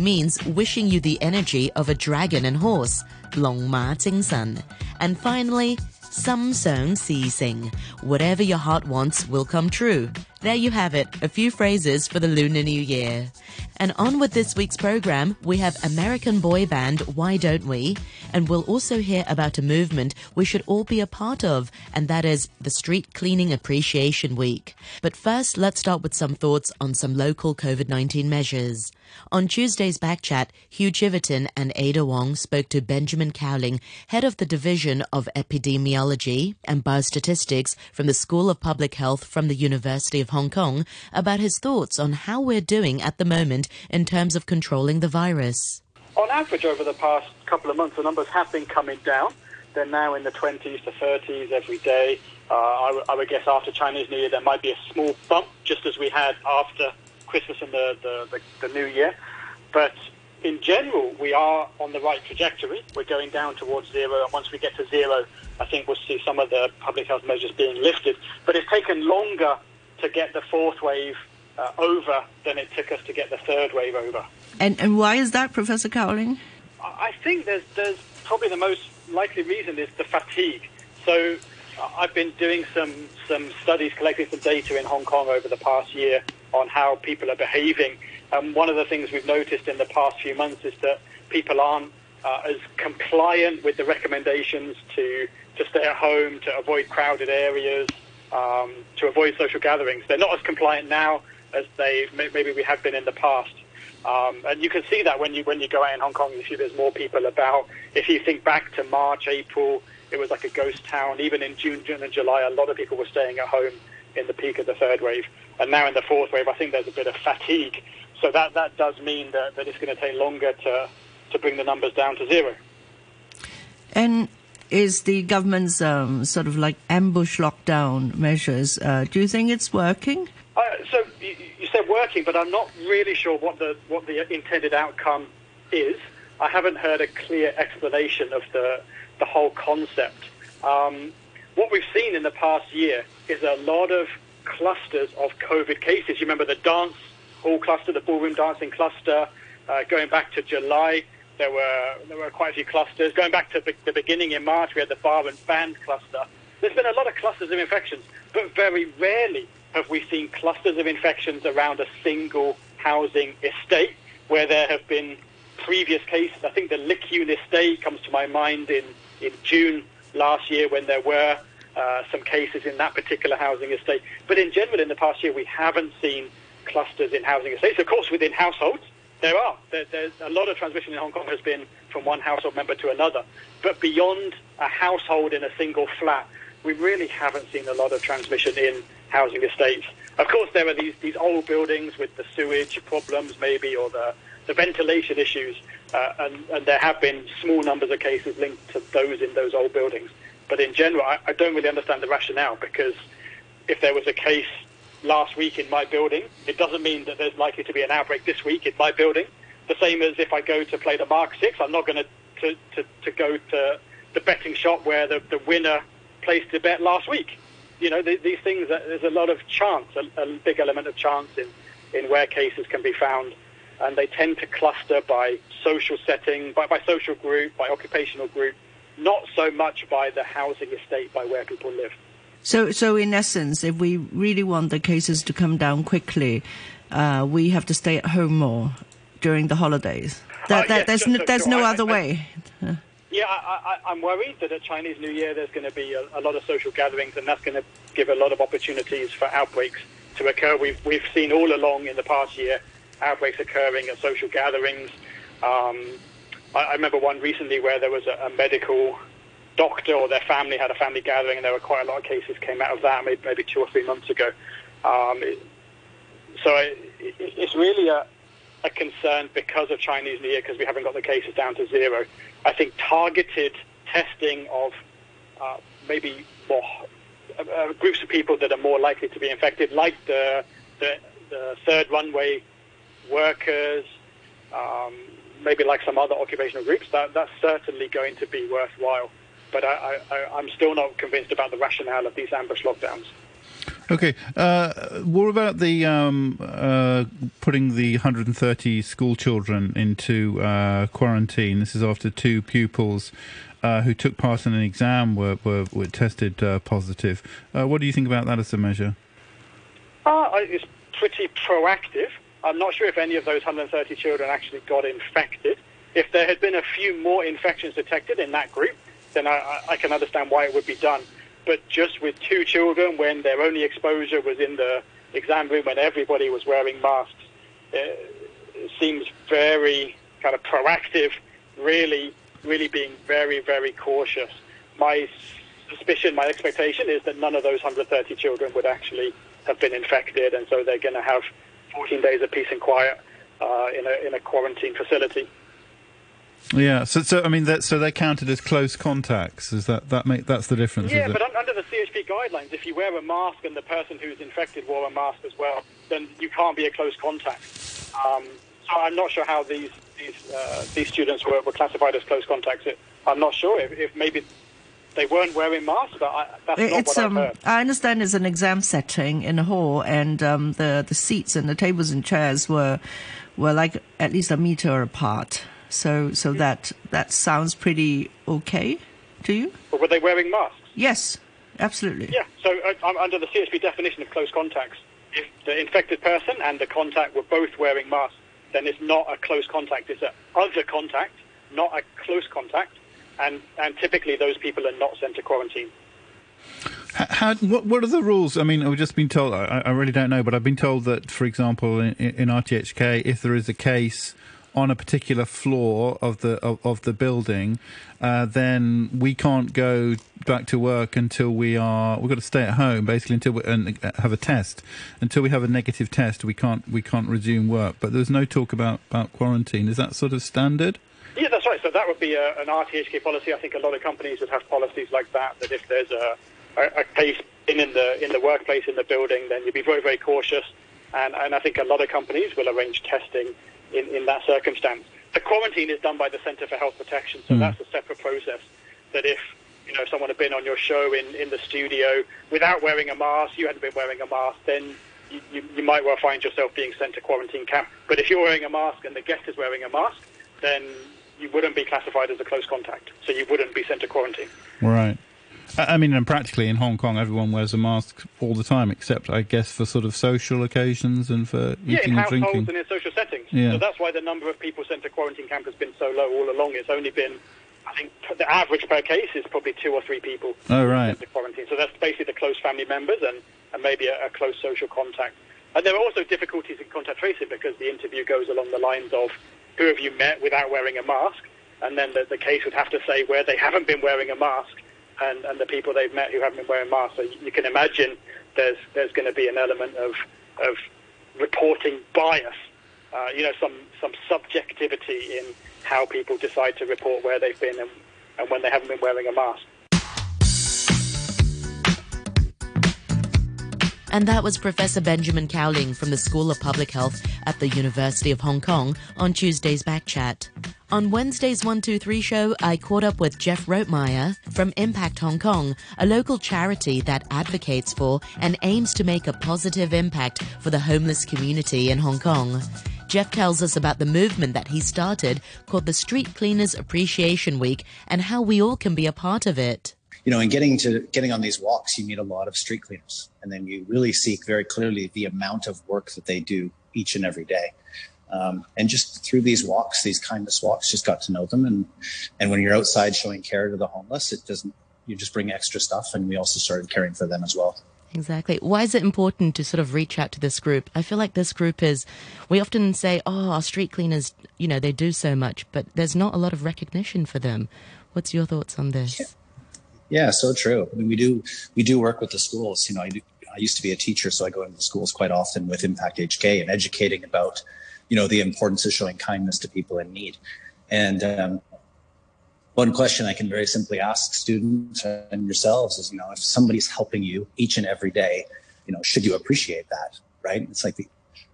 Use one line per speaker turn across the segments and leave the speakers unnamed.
means wishing you the energy of a dragon and horse, 龙马精神. And finally, 心想事成, whatever your heart wants will come true. There you have it, a few phrases for the Lunar New Year. And on with this week's program, we have American boy band Why Don't We? And we'll also hear about a movement we should all be a part of, and that is the Street Cleaning Appreciation Week. But first, let's start with some thoughts on some local COVID 19 measures. On Tuesday's Backchat, Hugh Chiverton and Ada Wong spoke to Benjamin Cowling, head of the Division of Epidemiology and Biostatistics from the School of Public Health from the University of Hong Kong, about his thoughts on how we're doing at the moment in terms of controlling the virus.
On average, over the past couple of months, the numbers have been coming down. They're now in the 20s to 30s every day. Uh, I, w- I would guess after Chinese New Year, there might be a small bump, just as we had after Christmas and the, the, the, the New Year. But in general, we are on the right trajectory. We're going down towards zero, and once we get to zero, I think we'll see some of the public health measures being lifted. But it's taken longer to get the fourth wave uh, over than it took us to get the third wave over.
And, and why is that, Professor Cowling?
I think there's, there's probably the most likely reason is the fatigue. So uh, I've been doing some, some studies, collecting some data in Hong Kong over the past year on how people are behaving. And one of the things we've noticed in the past few months is that people aren't uh, as compliant with the recommendations to, to stay at home, to avoid crowded areas, um, to avoid social gatherings. They're not as compliant now as they maybe we have been in the past. Um, and you can see that when you when you go out in Hong Kong, you see there's more people about. If you think back to March, April, it was like a ghost town. Even in June, June and July, a lot of people were staying at home in the peak of the third wave. And now in the fourth wave, I think there's a bit of fatigue. So that, that does mean that, that it's going to take longer to, to bring the numbers down to zero.
And is the government's um, sort of like ambush lockdown measures, uh, do you think it's working?
Uh, so you, said working, but I'm not really sure what the, what the intended outcome is. I haven't heard a clear explanation of the, the whole concept. Um, what we've seen in the past year is a lot of clusters of COVID cases. You remember the dance hall cluster, the ballroom dancing cluster, uh, going back to July. There were there were quite a few clusters. Going back to the, beginning in March, we had the bar and band cluster. There's been a lot of clusters of infections, but very rarely have we seen clusters of infections around a single housing estate where there have been previous cases. I think the Lek Yuen estate comes to my mind in, in June last year when there were uh, some cases in that particular housing estate. But in general, in the past year, we haven't seen clusters in housing estates. Of course, within households, there are. There, there's a lot of transmission in Hong Kong has been from one household member to another. But beyond a household in a single flat, we really haven't seen a lot of transmission in housing estates. Of course, there are these, these old buildings with the sewage problems, maybe, or the, the ventilation issues, uh, and, and there have been small numbers of cases linked to those in those old buildings. But in general, I, I don't really understand the rationale because if there was a case last week in my building, it doesn't mean that there's likely to be an outbreak this week in my building. The same as if I go to play the Mark Six, I'm not going to, to, to go to the betting shop where the, the winner placed the bet last week. You know, the, these things, uh, there's a lot of chance, a, a big element of chance in, in where cases can be found. And they tend to cluster by social setting, by, by social group, by occupational group, not so much by the housing estate, by where people live.
So, so in essence, if we really want the cases to come down quickly, uh, we have to stay at home more during the holidays. That,
Uh,
that,
yes,
there's no, there's
sure.
no
I-
other
I-
way.
Yeah, I, I, I'm worried that at Chinese New Year there's going to be a, a lot of social gatherings, and that's going to give a lot of opportunities for outbreaks to occur. We've we've seen all along in the past year outbreaks occurring at social gatherings. Um, I, I remember one recently where there was a, a medical doctor or their family had a family gathering, and there were quite a lot of cases came out of that, maybe, maybe two or three months ago. Um, it, so it, it, it's really a, a concern because of Chinese New Year because we haven't got the cases down to zero. I think targeted testing of uh, maybe more uh, uh, groups of people that are more likely to be infected, like the the, the third runway workers, um, maybe like some other occupational groups. That that's certainly going to be worthwhile. But I, I, I'm still not convinced about the rationale of these ambush lockdowns.
Okay. Uh, what about the um, uh, putting the 130 school children into uh, quarantine? This is after two pupils uh, who took part in an exam were, were, were tested uh, positive. Uh, what do you think about that as a measure?
it's pretty proactive. I'm not sure if any of those 130 children actually got infected. If there had been a few more infections detected in that group, then I, I can understand why it would be done. But just with two children, when their only exposure was in the exam room, when everybody was wearing masks, it seems very kind of proactive, really, really being very, very cautious. My suspicion, my expectation is that none of those 130 children would actually have been infected, and so they're going to have 14 days of peace and quiet uh, in a in a quarantine facility.
Yeah, so so I mean, that, so they're counted as close contacts. Is that that make that's the difference?
Yeah, but under the CHP guidelines, if you wear a mask and the person who's infected wore a mask as well, then you can't be a close contact. Um, so I'm not sure how these these uh, these students were, were classified as close contacts. I'm not sure if, if maybe they weren't wearing masks. But I, that's not
it's,
what um, I've heard.
I understand it's an exam setting in a hall, and um, the the seats and the tables and chairs were were like at least a meter apart. So, so that that sounds pretty okay to you?
But were they wearing masks?
Yes, absolutely.
Yeah. So, uh, under the CHP definition of close contacts, if the infected person and the contact were both wearing masks, then it's not a close contact. It's a other contact, not a close contact, and and typically those people are not sent to quarantine.
How, what, what are the rules? I mean, I've just been told. I, I really don't know, but I've been told that, for example, in, in RTHK, if there is a case on a particular floor of the of, of the building, uh, then we can't go back to work until we are we've got to stay at home basically until we and have a test. Until we have a negative test, we can't we can't resume work. But there's no talk about about quarantine. Is that sort of standard?
Yeah, that's right. So that would be a, an RTHK policy. I think a lot of companies would have policies like that. That if there's a, a, a case in, in the in the workplace in the building, then you'd be very very cautious. And, and I think a lot of companies will arrange testing in, in that circumstance. The quarantine is done by the Centre for Health Protection, so mm. that's a separate process. That if you know someone had been on your show in, in the studio without wearing a mask, you hadn't been wearing a mask, then you, you, you might well find yourself being sent to quarantine camp. But if you're wearing a mask and the guest is wearing a mask, then you wouldn't be classified as a close contact, so you wouldn't be sent to quarantine.
Right. I mean, and practically in Hong Kong, everyone wears a mask all the time, except I guess for sort of social occasions and for
yeah,
eating
in
and drinking.
households and in social settings. Yeah. So that's why the number of people sent to quarantine camp has been so low all along. It's only been, I think, the average per case is probably two or three people.
Oh right.
To quarantine. So that's basically the close family members and, and maybe a, a close social contact. And there are also difficulties in contact tracing because the interview goes along the lines of who have you met without wearing a mask, and then the, the case would have to say where they haven't been wearing a mask and, and the people they've met who haven't been wearing masks. So you can imagine there's there's going to be an element of of reporting bias, uh, you know, some some subjectivity in how people decide to report where they've been and, and when they haven't been wearing a mask.
And that was Professor Benjamin Cowling from the School of Public Health at the University of Hong Kong on Tuesday's Backchat. On Wednesday's 123 show, I caught up with Jeff Rotmeyer from Impact Hong Kong, a local charity that advocates for and aims to make a positive impact for the homeless community in Hong Kong. Jeff tells us about the movement that he started called the Street Cleaners Appreciation Week and how we all can be a part of it.
You know, in getting to getting on these walks, you meet a lot of street cleaners, and then you really see very clearly the amount of work that they do each and every day. Um, and just through these walks, these kindness walks, just got to know them. And and when you're outside showing care to the homeless, it doesn't. You just bring extra stuff, and we also started caring for them as well.
Exactly. Why is it important to sort of reach out to this group? I feel like this group is, we often say, oh, our street cleaners, you know, they do so much, but there's not a lot of recognition for them. What's your thoughts on this?
Yeah, yeah so true. I mean, we do, we do work with the schools. You know, I, do, I used to be a teacher, so I go into the schools quite often with Impact HK and educating about you know the importance of showing kindness to people in need and um, one question i can very simply ask students and yourselves is you know if somebody's helping you each and every day you know should you appreciate that right it's like the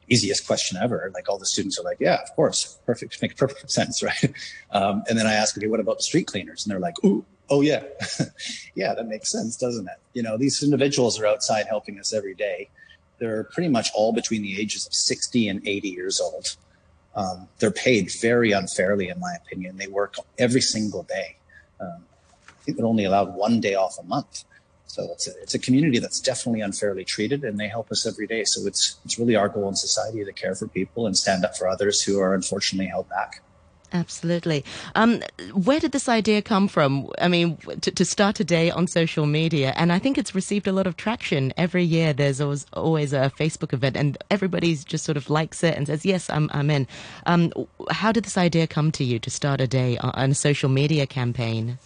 easiest question ever like all the students are like yeah of course perfect makes perfect sense right um, and then i ask okay what about the street cleaners and they're like ooh Oh yeah, yeah, that makes sense, doesn't it? You know, these individuals are outside helping us every day. They're pretty much all between the ages of 60 and 80 years old. Um, they're paid very unfairly, in my opinion. They work every single day. Um, I think they're only allowed one day off a month. So it's a, it's a community that's definitely unfairly treated, and they help us every day. So it's it's really our goal in society to care for people and stand up for others who are unfortunately held back.
Absolutely. Um, where did this idea come from? I mean, to, to, start a day on social media, and I think it's received a lot of traction. Every year, there's always, always a Facebook event, and everybody just sort of likes it and says, "Yes, I'm, I'm in." Um, how did this idea come to you to start a day on a social media campaign?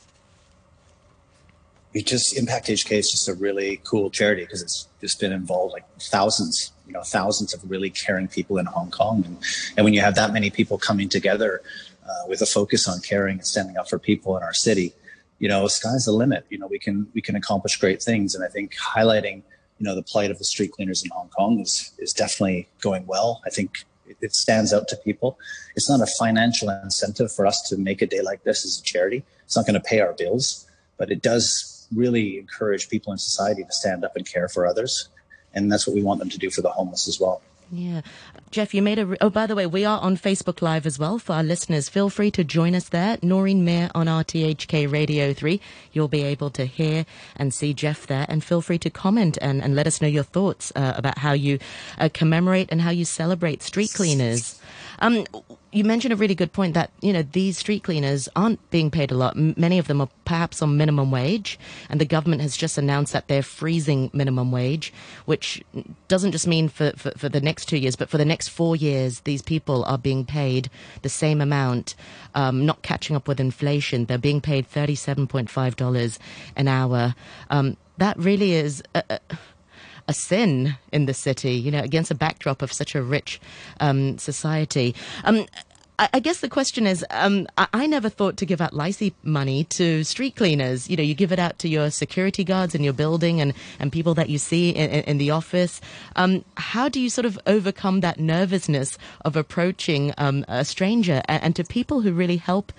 We just Impact HK is just a really cool charity because it's just been involved like thousands, you know, thousands of really caring people in Hong Kong, and and when you have that many people coming together uh, with a focus on caring and standing up for people in our city, you know, sky's the limit. You know, we can we can accomplish great things, and I think highlighting you know the plight of the street cleaners in Hong Kong is is definitely going well. I think it, it stands out to people. It's not a financial incentive for us to make a day like this as a charity. It's not going to pay our bills, but it does really encourage people in society to stand up and care for others, and that's what we want them to do for the homeless as well.
Yeah. Jeff, you made a. Re- oh, by the way, we are on Facebook Live as well for our listeners. Feel free to join us there. Noreen Mir on RTHK Radio 3. You'll be able to hear and see Jeff there. And feel free to comment and, and let us know your thoughts uh, about how you uh, commemorate and how you celebrate street cleaners. Um, you mentioned a really good point that you know these street cleaners aren't being paid a lot. Many of them are perhaps on minimum wage, and the government has just announced that they're freezing minimum wage, which doesn't just mean for, for, for the next two years, but for the next four years, these people are being paid the same amount, um, not catching up with inflation. They're being paid thirty-seven point five dollars an hour. Um, that really is. A, a, a sin in the city, you know, against a backdrop of such a rich um, society. Um, I guess the question is, um, I, I, never thought to give out lai see money to street cleaners. You know, you give it out to your security guards in your building and, and people that you see in, in the office. Um, how do you sort of overcome that nervousness of approaching um, a stranger and, and to people who really help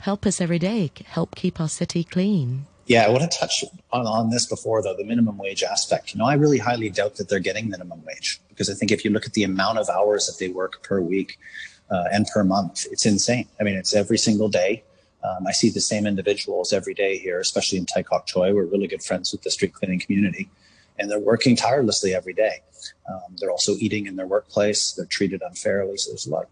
help us every day, help keep our city clean?
Yeah, I want to touch on, on this before, though, the minimum wage aspect. You know, I really highly doubt that they're getting minimum wage because I think if you look at the amount of hours that they work per week uh, and per month, it's insane. I mean, it's every single day. Um, I see the same individuals every day here, especially in Tai Kok Tsui. We're really good friends with the street cleaning community, and they're working tirelessly every day. Um, they're also eating in their workplace. They're treated unfairly. So there's a lot.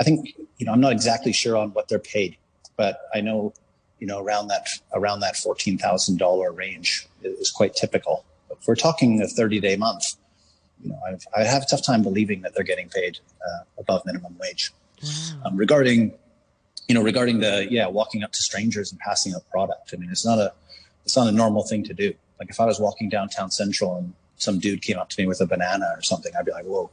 I think, you know, I'm not exactly sure on what they're paid, but I know you know, around that around that fourteen thousand dollar range is quite typical. If we're talking a thirty day month, you know, I've, I have a tough time believing that they're getting paid uh, above minimum wage. Wow. Um, regarding, you know, regarding the yeah, walking up to strangers and passing out product. I mean, it's not a it's not a normal thing to do. Like if I was walking downtown Central and some dude came up to me with a banana or something, I'd be like, whoa,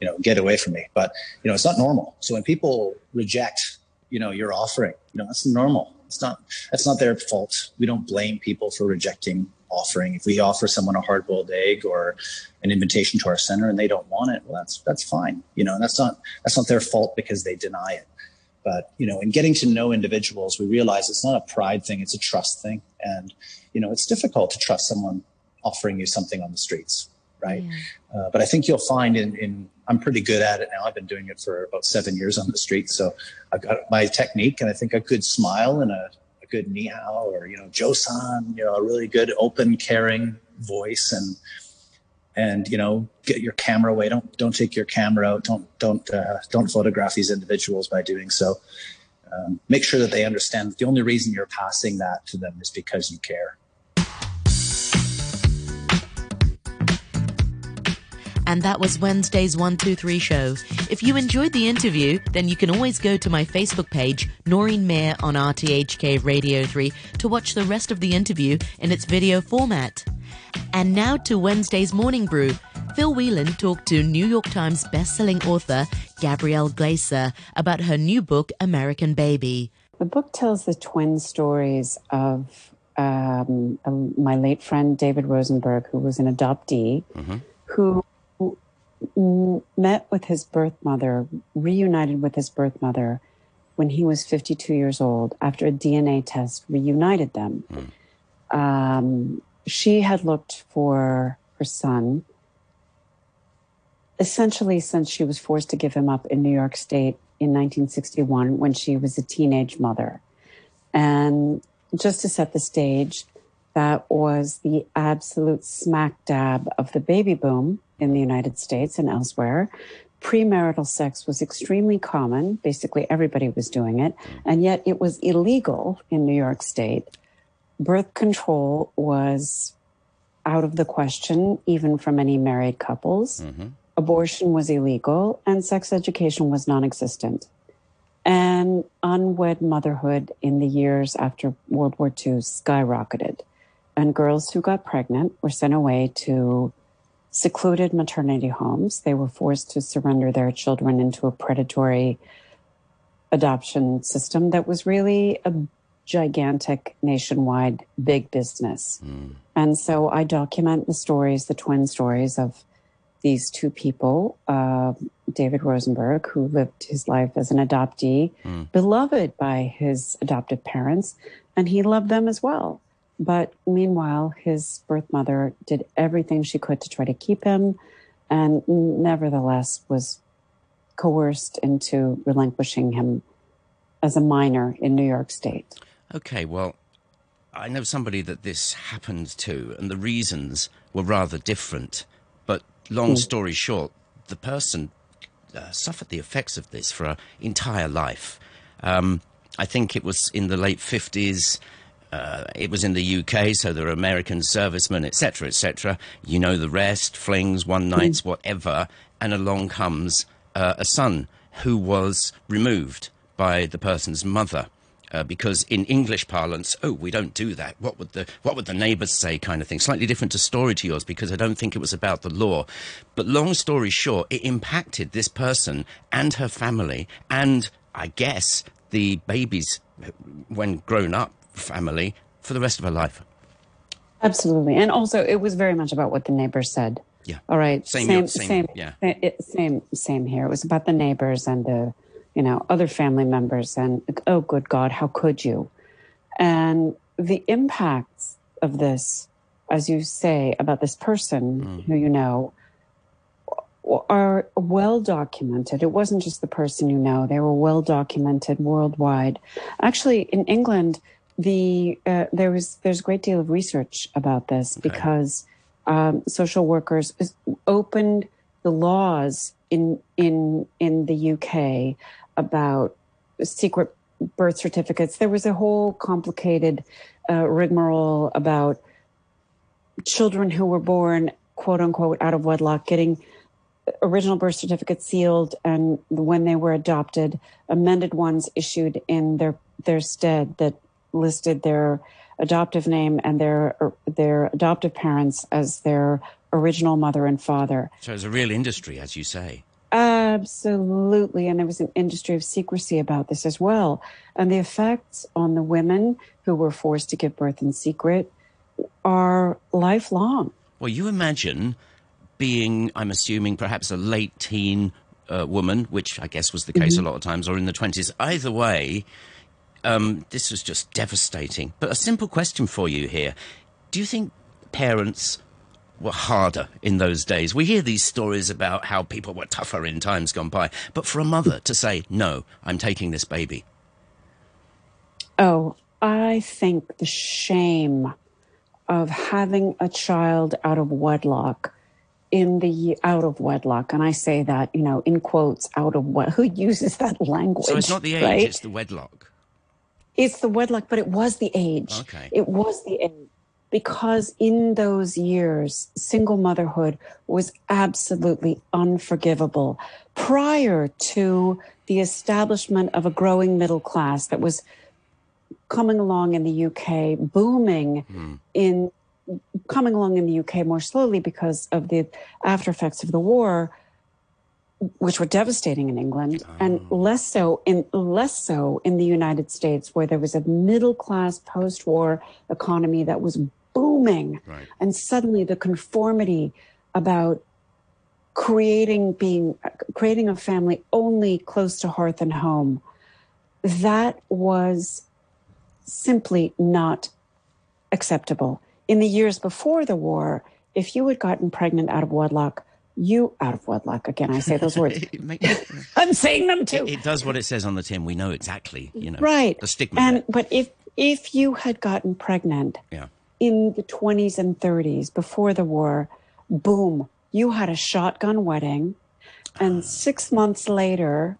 you know, get away from me. But you know, it's not normal. So when people reject, you know, your offering, you know, that's normal. It's not that's not their fault. We don't blame people for rejecting offering. If we offer someone a hard boiled egg or an invitation to our center and they don't want it, well that's that's fine. You know, and that's not that's not their fault because they deny it. But you know, in getting to know individuals, we realize it's not a pride thing; it's a trust thing. And you know, it's difficult to trust someone offering you something on the streets, right? Yeah. Uh, but I think you'll find in, in I'm pretty good at it now. I've been doing it for about seven years on the street. So I've got my technique and I think a good smile and a, a good ni hao or, you know, Josan, you know, a really good open, caring voice and, and, you know, get your camera away. Don't, don't take your camera out. Don't, don't, uh, don't photograph these individuals by doing so. Um, make sure that they understand that the only reason you're passing that to them is because you care.
And that was Wednesday's 123 show. If you enjoyed the interview, then you can always go to my Facebook page, Noreen Mir on RTHK Radio 3, to watch the rest of the interview in its video format. And now to Wednesday's Morning Brew. Phil Whelan talked to New York Times bestselling author Gabrielle Glaser about her new book, American Baby.
The book tells the twin stories of um, my late friend David Rosenberg, who was an adoptee, mm-hmm. who met with his birth mother, reunited with his birth mother when he was 52 years old, after a DNA test reunited them, um, she had looked for her son. Essentially since she was forced to give him up in New York State in 1961 when she was a teenage mother. And just to set the stage, that was the absolute smack dab of the baby boom in the United States and elsewhere. Premarital sex was extremely common. Basically, everybody was doing it. And yet it was illegal in New York State. Birth control was out of the question, even for many married couples. Mm-hmm. Abortion was illegal and sex education was non existent. And unwed motherhood in the years after World War II skyrocketed. And girls who got pregnant were sent away to secluded maternity homes. They were forced to surrender their children into a predatory adoption system that was really a gigantic nationwide big business. Mm. And so I document the stories, the twin stories of these two people, uh, David Rosenberg, who lived his life as an adoptee, mm. beloved by his adoptive parents, and he loved them as well. But meanwhile, his birth mother did everything she could to try to keep him, and nevertheless was coerced into relinquishing him as a minor in New York State.
Okay, well, I know somebody that this happened to, and the reasons were rather different. But long mm. story short, the person uh, suffered the effects of this for an entire life. Um, I think it was in the late 50s. Uh, it was in the UK, so there were American servicemen, etc., etc. You know the rest, flings, one hmm. nights, mm. whatever. And along comes uh, a son who was removed by the person's mother. Uh, because in English parlance, oh, we don't do that. What would the what would the neighbours say? Kind of thing. Slightly different to story to yours because I don't think it was about the law. But long story short, it impacted this person and her family, and I guess the babies when grown up family for the rest of her life.
Absolutely, and also it was very much about what the neighbors said.
Yeah.
All right.
Same.
Same.
Same.
Same.
Yeah.
Same. Same here. It was about the neighbors and the, you know, other family members, and oh, good God, how could you? And the impacts of this, as you say, about this person mm. who you know, are well documented. It wasn't just the person you know; they were well documented worldwide. Actually, in England the uh, there was there's a great deal of research about this okay. because um, social workers opened the laws in in in the UK about secret birth certificates. There was a whole complicated uh, rigmarole about children who were born quote unquote out of wedlock getting original birth certificates sealed and when they were adopted amended ones issued in their their stead that listed their adoptive name and their their adoptive parents as their original mother and father.
So it's a real industry, as you say.
Absolutely, and there was an industry of secrecy about this as well. And the effects on the women who were forced to give birth in secret are lifelong.
Well, you imagine being, I'm assuming, perhaps a late teen uh, woman, which I guess was the case mm-hmm. a lot of times, or in the 20s. Either way, um, this was just devastating. But a simple question for you here. Do you think parents were harder in those days? We hear these stories about how people were tougher in times gone by. But for a mother to say, no, I'm taking this baby.
Oh, I think the shame of having a child out of wedlock in the out of wedlock and i say that you know in quotes out of what who uses that language
so it's not the age right? it's the wedlock
it's the wedlock, but it was the age.
Okay.
It was the age. Because in those years, single motherhood was absolutely unforgivable prior to the establishment of a growing middle class that was coming along in the UK, booming mm. in coming along in the UK more slowly because of the after effects of the war which were devastating in England, oh. and less so in less so in the United States, where there was a middle class post war economy that was booming,
right.
and suddenly the conformity about creating being creating a family only close to hearth and home that was simply not acceptable. In the years before the war, if you had gotten pregnant out of wedlock, you out of wedlock again. I say those words. I'm saying them too.
It, it, does what it says on the tin. We know exactly, you know,
right.
The stigma.
And but if if you had gotten pregnant,
yeah.
in the 20s and 30s before the war, boom, you had a shotgun wedding, and uh. six months later,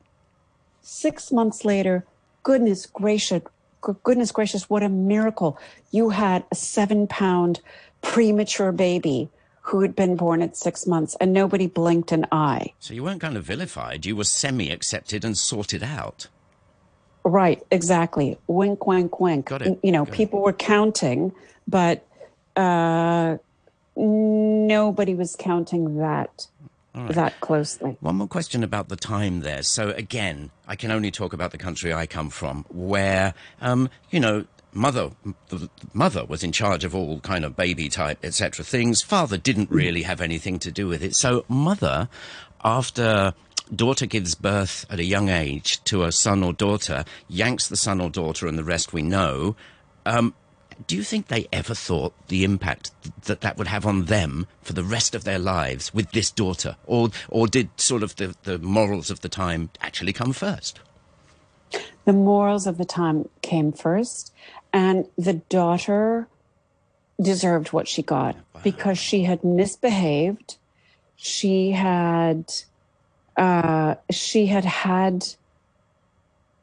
six months later, goodness gracious, goodness gracious, what a miracle! You had a seven pound premature baby who had been born at six months, and nobody blinked an eye.
So you weren't kind of vilified; you were semi-accepted and sorted out.
Right, exactly. Wink, wink, wink.
Got it.
You know,
Got
people
it.
were counting, but uh, nobody was counting that right. that closely.
One more question about the time there. So again, I can only talk about the country I come from, where um, you know mother the mother was in charge of all kind of baby type etc things. Father didn't mm. really have anything to do with it. So mother after daughter gives birth at a young age to a son or daughter yanks the son or daughter and the rest we know um, do you think they ever thought the impact that that would have on them for the rest of their lives with this daughter? Or or did sort of the, the morals of the time actually come first?
The morals of the time came first and the daughter deserved what she got wow. because she had misbehaved. She had uh, she had had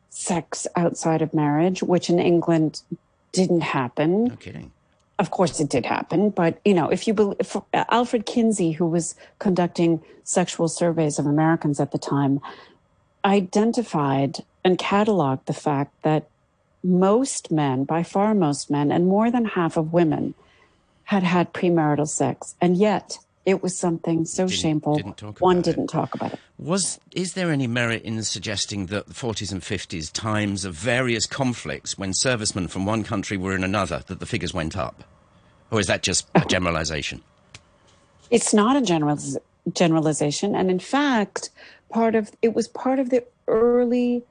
sex outside of marriage, which in England didn't happen.
No kidding.
Of course, it did happen, but you know, if you believe Alfred Kinsey, who was conducting sexual surveys of Americans at the time, identified and cataloged the fact that most men, by far most men, and more than half of women had had premarital sex. And yet it was something so
didn't,
shameful.
Didn't
one didn't it. talk about it.
Was is there any merit in suggesting that the 40s and 50s times of various conflicts when servicemen from one country were in another that the figures went up, or is that just a generalization?
It's not a general generalization, and in fact, part of it was part of the early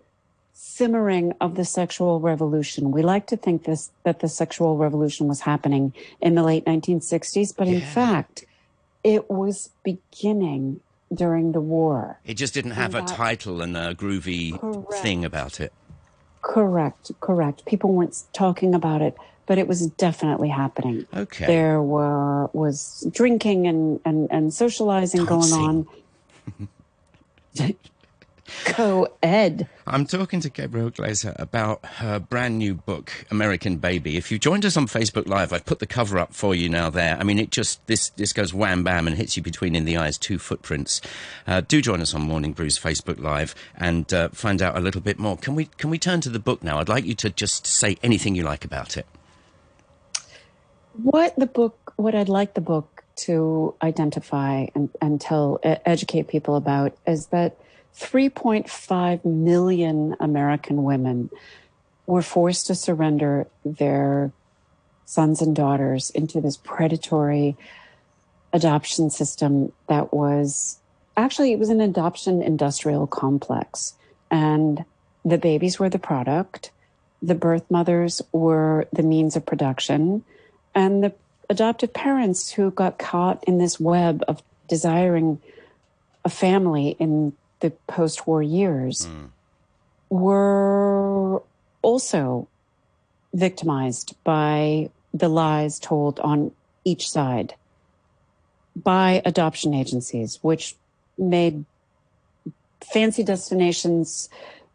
simmering of the sexual revolution. We like to think this that the sexual revolution was happening in the late 1960s, but yeah. in fact, it was beginning during the war.
It just didn't have and a title and a groovy correct. thing about it.
Correct, correct. People weren't talking about it, but it was definitely happening.
Okay.
There were was drinking and and, and socializing
Dancing.
going on. co ed.
I'm talking to Gabrielle Glaser about her brand new book, American Baby. If you joined us on Facebook Live, I've put the cover up for you now there. I mean, it just, this, this goes wham bam and hits you between in the eyes, two footprints. Uh, do join us on Morning Brews Facebook Live and uh, find out a little bit more. Can we, can we turn to the book now? I'd like you to just say anything you like about it.
What the book, what I'd like the book to identify and, and tell, educate people about is that 3.5 million American women were forced to surrender their sons and daughters into this predatory adoption system that was actually it was an adoption industrial complex. And the babies were the product. The birth mothers were the means of production. And the adoptive parents who got caught in this web of desiring a family in the post war years mm. were also victimized by the lies told on each side by adoption agencies, which made fancy destinations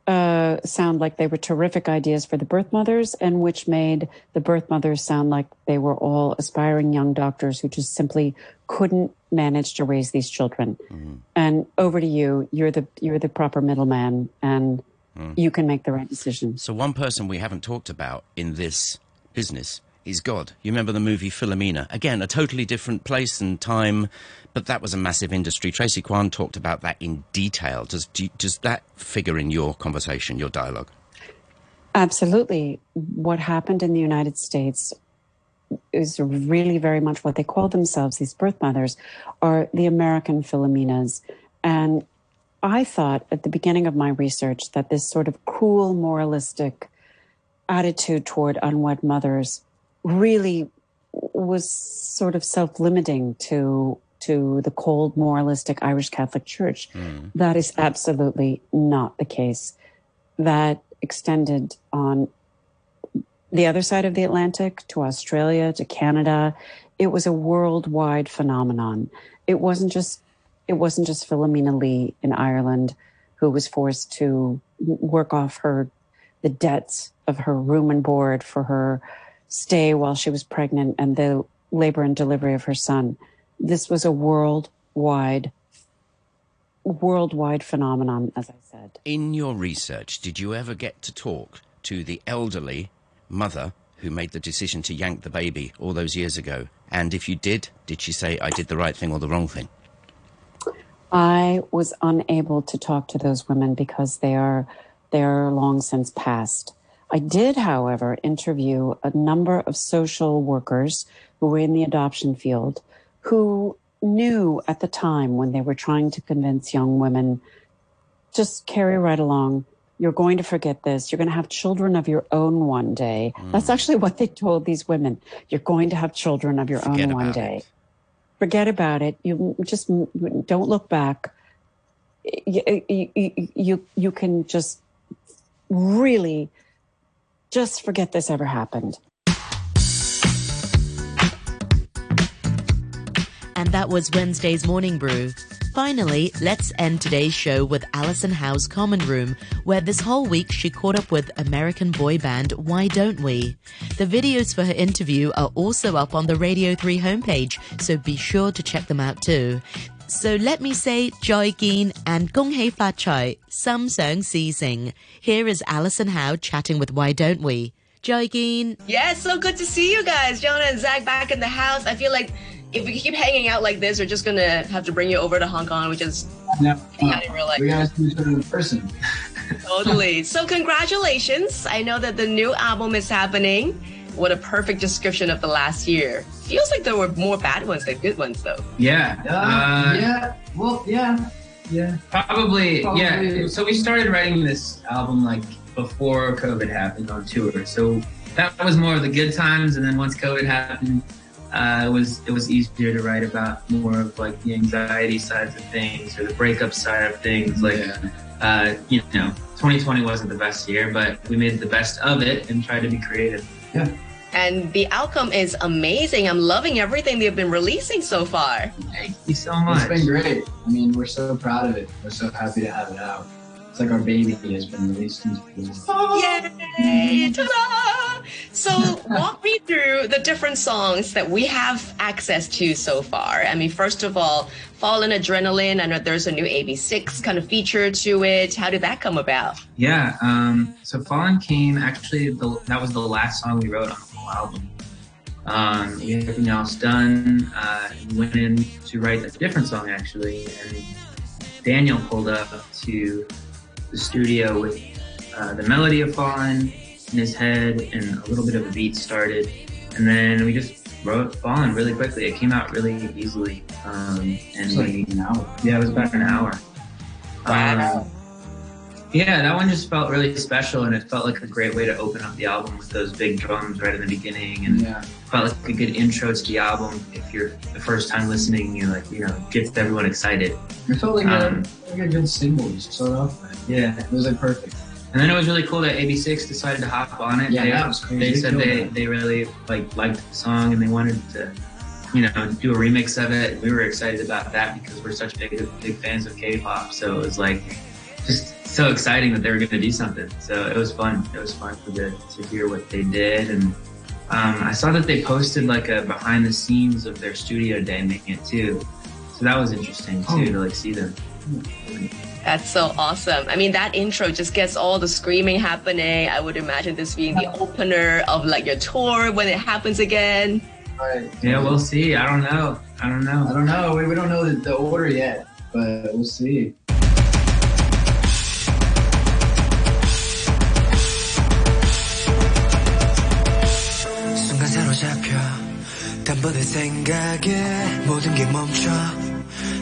uh, sound like they were terrific ideas for the birth mothers, and which made the birth mothers sound like they were all aspiring young doctors who just simply couldn't manage to raise these children. Mm-hmm. And over to you. You're the you're the proper middleman, and mm. you can make the right decision.
So one person we haven't talked about in this business is God. You remember the movie Philomena? Again, a totally different place and time, but that was a massive industry. Tracy Kwan talked about that in detail. Does do, does that figure in your conversation, your dialogue?
Absolutely. What happened in the United States is really very much what they call themselves, these birth mothers, are the American Philomenas. And I thought at the beginning of my research that this sort of cruel, moralistic attitude toward unwed mothers really was sort of self-limiting to to the cold moralistic Irish Catholic Church. Mm. That is absolutely not the case. That extended on the other side of the Atlantic to Australia, to Canada. It was a worldwide phenomenon. It wasn't just it wasn't just Philomena Lee in Ireland who was forced to work off her the debts of her room and board for her stay while she was pregnant and the labor and delivery of her son. This was a worldwide worldwide phenomenon as I said.
In your research, did you ever get to talk to the elderly mother who made the decision to yank the baby all those years ago? And if you did, did she say I did the right thing or the wrong thing?
I was unable to talk to those women because they are they are long since passed. I did, however, interview a number of social workers who were in the adoption field who knew at the time when they were trying to convince young women just carry right along. You're going to forget this. You're going to have children of your own one day. Mm. That's actually what they told these women. You're going to have children of your forget own one day. It forget about it. You just don't look back. You, you, you, you can just really just forget this ever happened.
And that was Wednesday's Morning Brew. Finally, let's end today's show with Alison Howe's Common Room, where this whole week she caught up with American boy band Why Don't We? The videos for her interview are also up on the Radio 3 homepage, so be sure to check them out too. So let me say Joy Geen and Gong Hei Fat Chai, Some Song Si Sing. Here is Alison Howe chatting with Why Don't We? Joy Geen.
Yes, so good to see you guys. Jonah and Zach back in the house. I feel like if we keep hanging out like this, we're just gonna have to bring you over to Hong Kong, which is
no, uh, in real life. We gotta see each other in person.
totally. So congratulations! I know that the new album is happening. What a perfect description of the last year. Feels like there were more bad ones than good ones, though.
Yeah.
Uh, yeah. Well, yeah. Yeah.
Probably, probably. Yeah. So we started writing this album like before COVID happened on tour. So that was more of the good times, and then once COVID happened uh, it was it was easier to write about more of like the anxiety sides of things or the breakup side of things. Like, yeah. uh, you know, 2020 wasn't the best year, but we made the best of it and tried to be creative.
Yeah.
And the outcome is amazing. I'm loving everything they've been releasing so far.
Thank you so much.
It's been great. I mean, we're so proud of it. We're so happy to have it out. It's like our baby has been released into the
world. Yay! Ta-da! So walk me through the different songs that we have access to so far. I mean, first of all, Fallin' Adrenaline. I know there's a new AB6IX kind of feature to it. How did that come about?
Yeah. Um, so Fallin' came actually. The, that was the last song we wrote on the whole album. Um, we had everything else done. Uh, went in to write a different song actually, and Daniel pulled up to the studio with uh, the melody of Fallin' in his head and a little bit of a beat started. And then we just wrote Fallin' really quickly. It came out really easily. Um, and
like an hour.
Yeah, it was about an hour. Wow. Um, yeah, that one just felt really special, and it felt like a great way to open up the album with those big drums right in the beginning, and yeah. felt like a good intro to the album. If you're the first time listening, you like you know gets everyone excited.
It felt like, um, a, like a good single to start off with.
Yeah,
it was like perfect.
And then it was really cool that AB6IX decided to hop on it.
Yeah,
they,
that was crazy.
They said they, they really like liked the song and they wanted to, you know, do a remix of it. We were excited about that because we're such big big fans of K-pop. So it was like just so exciting that they were going to do something. So it was fun. It was fun for the, to hear what they did. And um, I saw that they posted like a behind the scenes of their studio day making it too. So that was interesting too oh. to like see them.
That's so awesome. I mean, that intro just gets all the screaming happening. I would imagine this being the opener of like your tour when it happens again.
Right.
Yeah, we'll see. I don't know. I don't know.
I don't know. We, we don't know the, the order yet, but we'll see.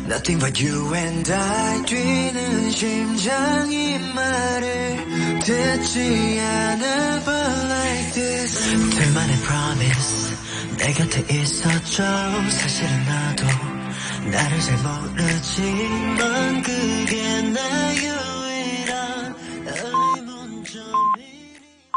Nothing but you and I 뛰는 심장이 말을 듣지 않아 But like this 둘만의 promise 내 곁에 있었죠 사실은 나도 나를 잘 모르지만 그게 나였어